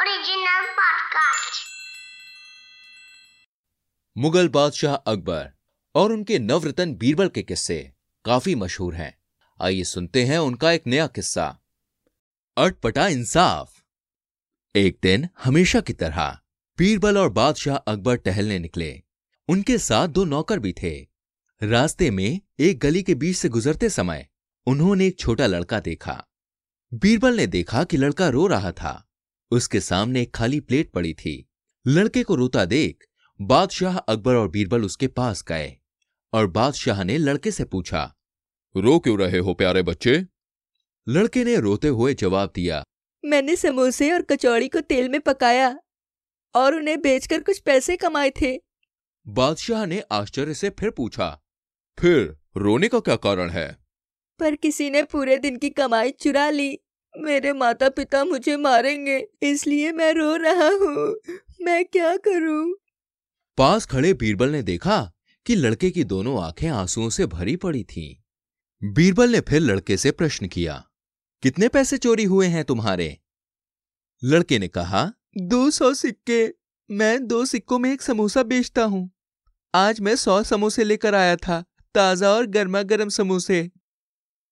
Original podcast. Mughal बादशाह अकबर और उनके नवरतन बीरबल के किस्से काफ़ी मशहूर हैं। आइए सुनते हैं उनका एक नया किस्सा। अटपटा इंसाफ। एक दिन हमेशा की तरह बीरबल और बादशाह अकबर टहलने निकले। उनके साथ दो नौकर भी थे। रास्ते में एक गली के बीच से गुजरते समय उन्होंने एक छोटा लड़का देखा। बीरबल ने देखा कि लड़का रो रहा था। उसके सामने एक खाली प्लेट पड़ी थी। लड़के को रोता देख बादशाह अकबर और बीरबल उसके पास गए और बादशाह ने लड़के से पूछा रो क्यों रहे हो प्यारे बच्चे? लड़के ने रोते हुए जवाब दिया मैंने समोसे और कचौड़ी को तेल में पकाया और उन्हें बेचकर कुछ पैसे कमाए थे। बादशाह ने आश्चर्य से फिर पूछा फिर रोने का क्या कारण है? पर किसी ने पूरे दिन की कमाई चुरा ली। मेरे माता पिता मुझे मारेंगे, इसलिए मैं रो रहा हूँ। मैं क्या करूँ? पास खड़े बीरबल ने देखा कि लड़के की दोनों आँखें आंसुओं से भरी पड़ी थीं। बीरबल ने फिर लड़के से प्रश्न किया, कितने पैसे चोरी हुए हैं तुम्हारे? लड़के ने कहा, दो सौ सिक्के। मैं दो सिक्कों में एक समोसा बेचता हूँ। आज मैं सौ समोसे लेकर आया था, ताज़ा और गर्मा गर्म समोसे।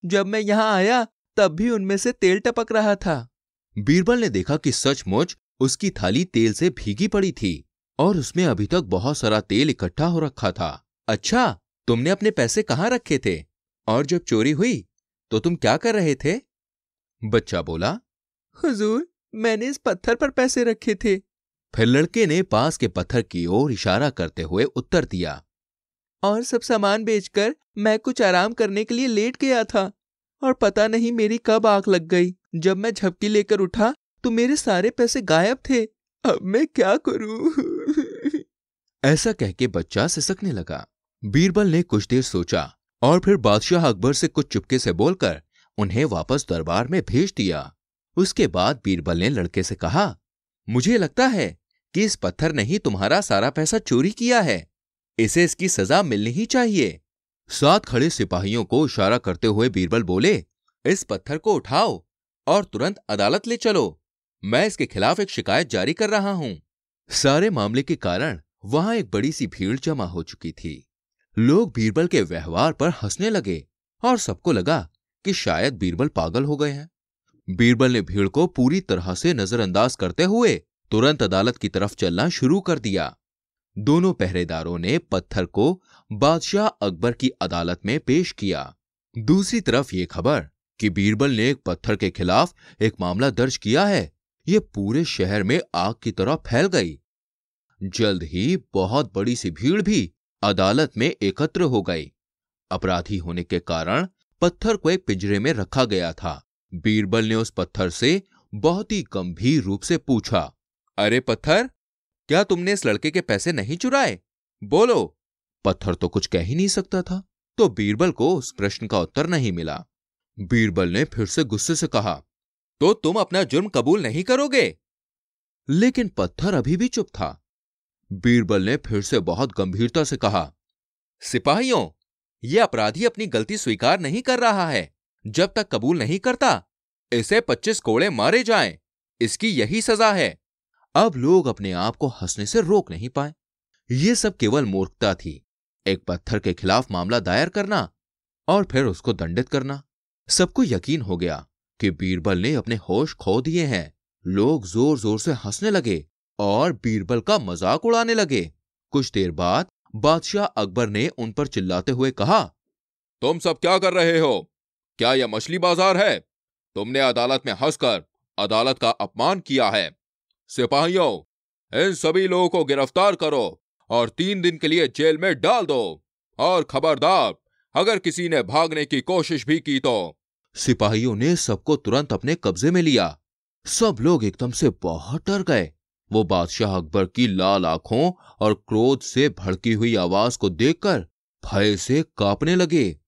जब मैं यहाँ आया तब भी उनमें से तेल टपक रहा था। बीरबल ने देखा कि सचमुच उसकी थाली तेल से भीगी पड़ी थी और उसमें अभी तक बहुत सारा तेल इकट्ठा हो रखा था। अच्छा तुमने अपने पैसे कहाँ रखे थे? और जब चोरी हुई तो तुम क्या कर रहे थे? बच्चा बोला हुजूर मैंने इस पत्थर पर पैसे रखे थे। फिर लड़के ने पास के पत्थर की ओर इशारा करते हुए उत्तर दिया और सब सामान बेचकर मैं कुछ आराम करने के लिए लेट गया था। और पता नहीं मेरी कब आग लग गई। जब मैं झपकी लेकर उठा तो मेरे सारे पैसे गायब थे। अब मैं क्या करूँ? ऐसा कह के बच्चा सिसकने लगा। बीरबल ने कुछ देर सोचा और फिर बादशाह अकबर से कुछ चुपके से बोलकर उन्हें वापस दरबार में भेज दिया। उसके बाद बीरबल ने लड़के से कहा, मुझे लगता है कि इस पत्थर ने ही तुम्हारा सारा पैसा चोरी किया है। इसे इसकी सजा मिलनी ही चाहिए। साथ खड़े सिपाहियों को इशारा करते हुए बीरबल बोले, इस पत्थर को उठाओ और तुरंत अदालत ले चलो। मैं इसके खिलाफ एक शिकायत जारी कर रहा हूँ सारे मामले के कारण वहाँ एक बड़ी सी भीड़ जमा हो चुकी थी। लोग बीरबल के व्यवहार पर हंसने लगे और सबको लगा कि शायद बीरबल पागल हो गए हैं। बीरबल ने भीड़ को पूरी तरह से नजरअंदाज करते हुए तुरंत अदालत की तरफ़ चलना शुरू कर दिया। दोनों पहरेदारों ने पत्थर को बादशाह अकबर की अदालत में पेश किया। दूसरी तरफ़ ये खबर कि बीरबल ने एक पत्थर के खिलाफ एक मामला दर्ज किया है। ये पूरे शहर में आग की तरह फैल गई। जल्द ही बहुत बड़ी सी भीड़ भी अदालत में एकत्र हो गई। अपराधी होने के कारण पत्थर को एक पिंजरे में रखा गया था। बीरबल ने उस पत्थर से बहुत ही गंभीर रूप से पूछा, अरे पत्थर क्या तुमने इस लड़के के पैसे नहीं चुराए? बोलो। पत्थर तो कुछ कह ही नहीं सकता था। तो बीरबल को उस प्रश्न का उत्तर नहीं मिला। बीरबल ने फिर से गुस्से से कहा तो तुम अपना जुर्म कबूल नहीं करोगे? लेकिन पत्थर अभी भी चुप था। बीरबल ने फिर से बहुत गंभीरता से कहा सिपाहियों यह अपराधी अपनी गलती स्वीकार नहीं कर रहा है। जब तक कबूल नहीं करता इसे पच्चीस कोड़े मारे जाएँ। इसकी यही सजा है। अब लोग अपने आप को हंसने से रोक नहीं पाए। ये सब केवल मूर्खता थी। एक पत्थर के खिलाफ मामला दायर करना और फिर उसको दंडित करना। सबको यकीन हो गया कि बीरबल ने अपने होश खो दिए हैं। लोग ज़ोर ज़ोर से हंसने लगे और बीरबल का मज़ाक उड़ाने लगे। कुछ देर बाद बादशाह अकबर ने उन पर चिल्लाते हुए कहा, तुम सब क्या कर रहे हो? क्या यह मछली बाज़ार है? तुमने अदालत में हंसकर अदालत का अपमान किया है। सिपाहियों, इन सभी लोगों को गिरफ़्तार करो और तीन दिन के लिए जेल में डाल दो। और खबरदार, अगर किसी ने भागने की कोशिश भी की तो। सिपाहियों ने सबको तुरंत अपने कब्जे में लिया। सब लोग एकदम से बहुत डर गए। वो बादशाह अकबर की लाल आँखों और क्रोध से भड़की हुई आवाज़ को देखकर भय से कांपने लगे।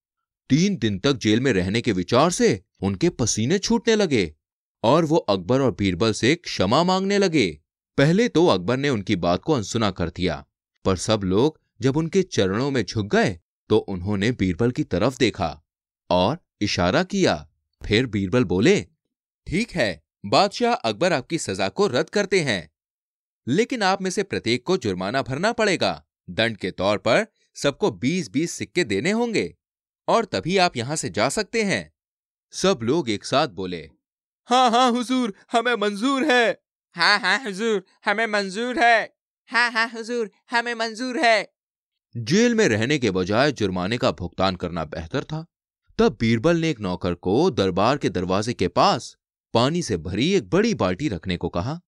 तीन दिन तक जेल में रहने के विचार से उनके पसीने छूटने लगे। और वो अकबर और बीरबल से क्षमा मांगने लगे। पहले तो अकबर ने उनकी बात को अनसुना कर दिया, पर सब लोग जब उनके चरणों में झुक गए तो उन्होंने बीरबल की तरफ़ देखा और इशारा किया। फिर बीरबल बोले, ठीक है, बादशाह अकबर आपकी सजा को रद्द करते हैं, लेकिन आप में से प्रत्येक को जुर्माना भरना पड़ेगा। दंड के तौर पर सबको बीस बीस सिक्के देने होंगे और तभी आप यहाँ से जा सकते हैं। सब लोग एक साथ बोले हाँ हाँ हुजूर, हमें मंजूर है। हाँ हाँ हुजूर, हमें मंजूर है। हाँ हाँ हुजूर, हमें मंजूर है। जेल में रहने के बजाय जुर्माने का भुगतान करना बेहतर था। तब बीरबल ने एक नौकर को दरबार के दरवाजे के पास पानी से भरी एक बड़ी बाल्टी रखने को कहा।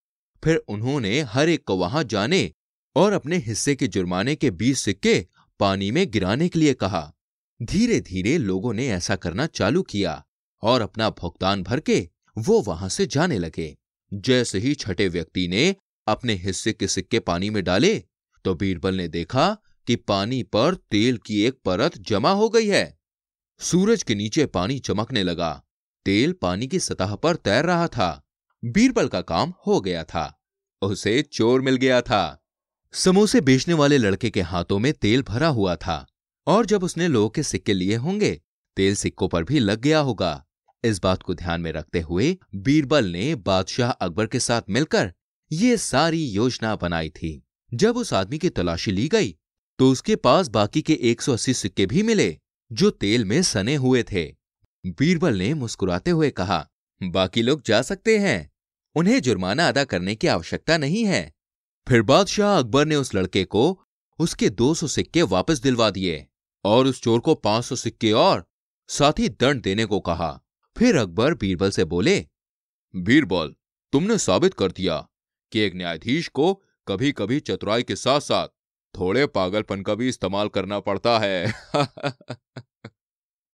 फिर उन्होंने हर एक को वहाँ जाने और अपने हिस्से के जुर्माने के बीस सिक्के पानी में गिराने के लिए कहा। धीरे धीरे लोगों ने ऐसा करना चालू किया और अपना भुगतान भर के वो वहाँ से जाने लगे। जैसे ही छठे व्यक्ति ने अपने हिस्से के सिक्के पानी में डाले तो बीरबल ने देखा कि पानी पर तेल की एक परत जमा हो गई है। सूरज के नीचे पानी चमकने लगा। तेल पानी की सतह पर तैर रहा था। बीरबल का काम हो गया था। उसे चोर मिल गया था। समोसे बेचने वाले लड़के के हाथों में तेल भरा हुआ था। और जब उसने लोगों के सिक्के लिए होंगे, तेल सिक्कों पर भी लग गया होगा। इस बात को ध्यान में रखते हुए बीरबल ने बादशाह अकबर के साथ मिलकर ये सारी योजना बनाई थी। जब उस आदमी की तलाशी ली गई तो उसके पास बाकी के 180 सिक्के भी मिले, जो तेल में सने हुए थे। बीरबल ने मुस्कुराते हुए कहा, बाकी लोग जा सकते हैं। उन्हें जुर्माना अदा करने की आवश्यकता नहीं है। फिर बादशाह अकबर ने उस लड़के को उसके 200 सिक्के वापस दिलवा दिए और उस चोर को 500 सिक्के और साथ ही दंड देने को कहा। फिर अकबर बीरबल से बोले, बीरबल, तुमने साबित कर दिया कि एक न्यायाधीश को कभी कभी चतुराई के साथ साथ थोड़े पागलपन का भी इस्तेमाल करना पड़ता है।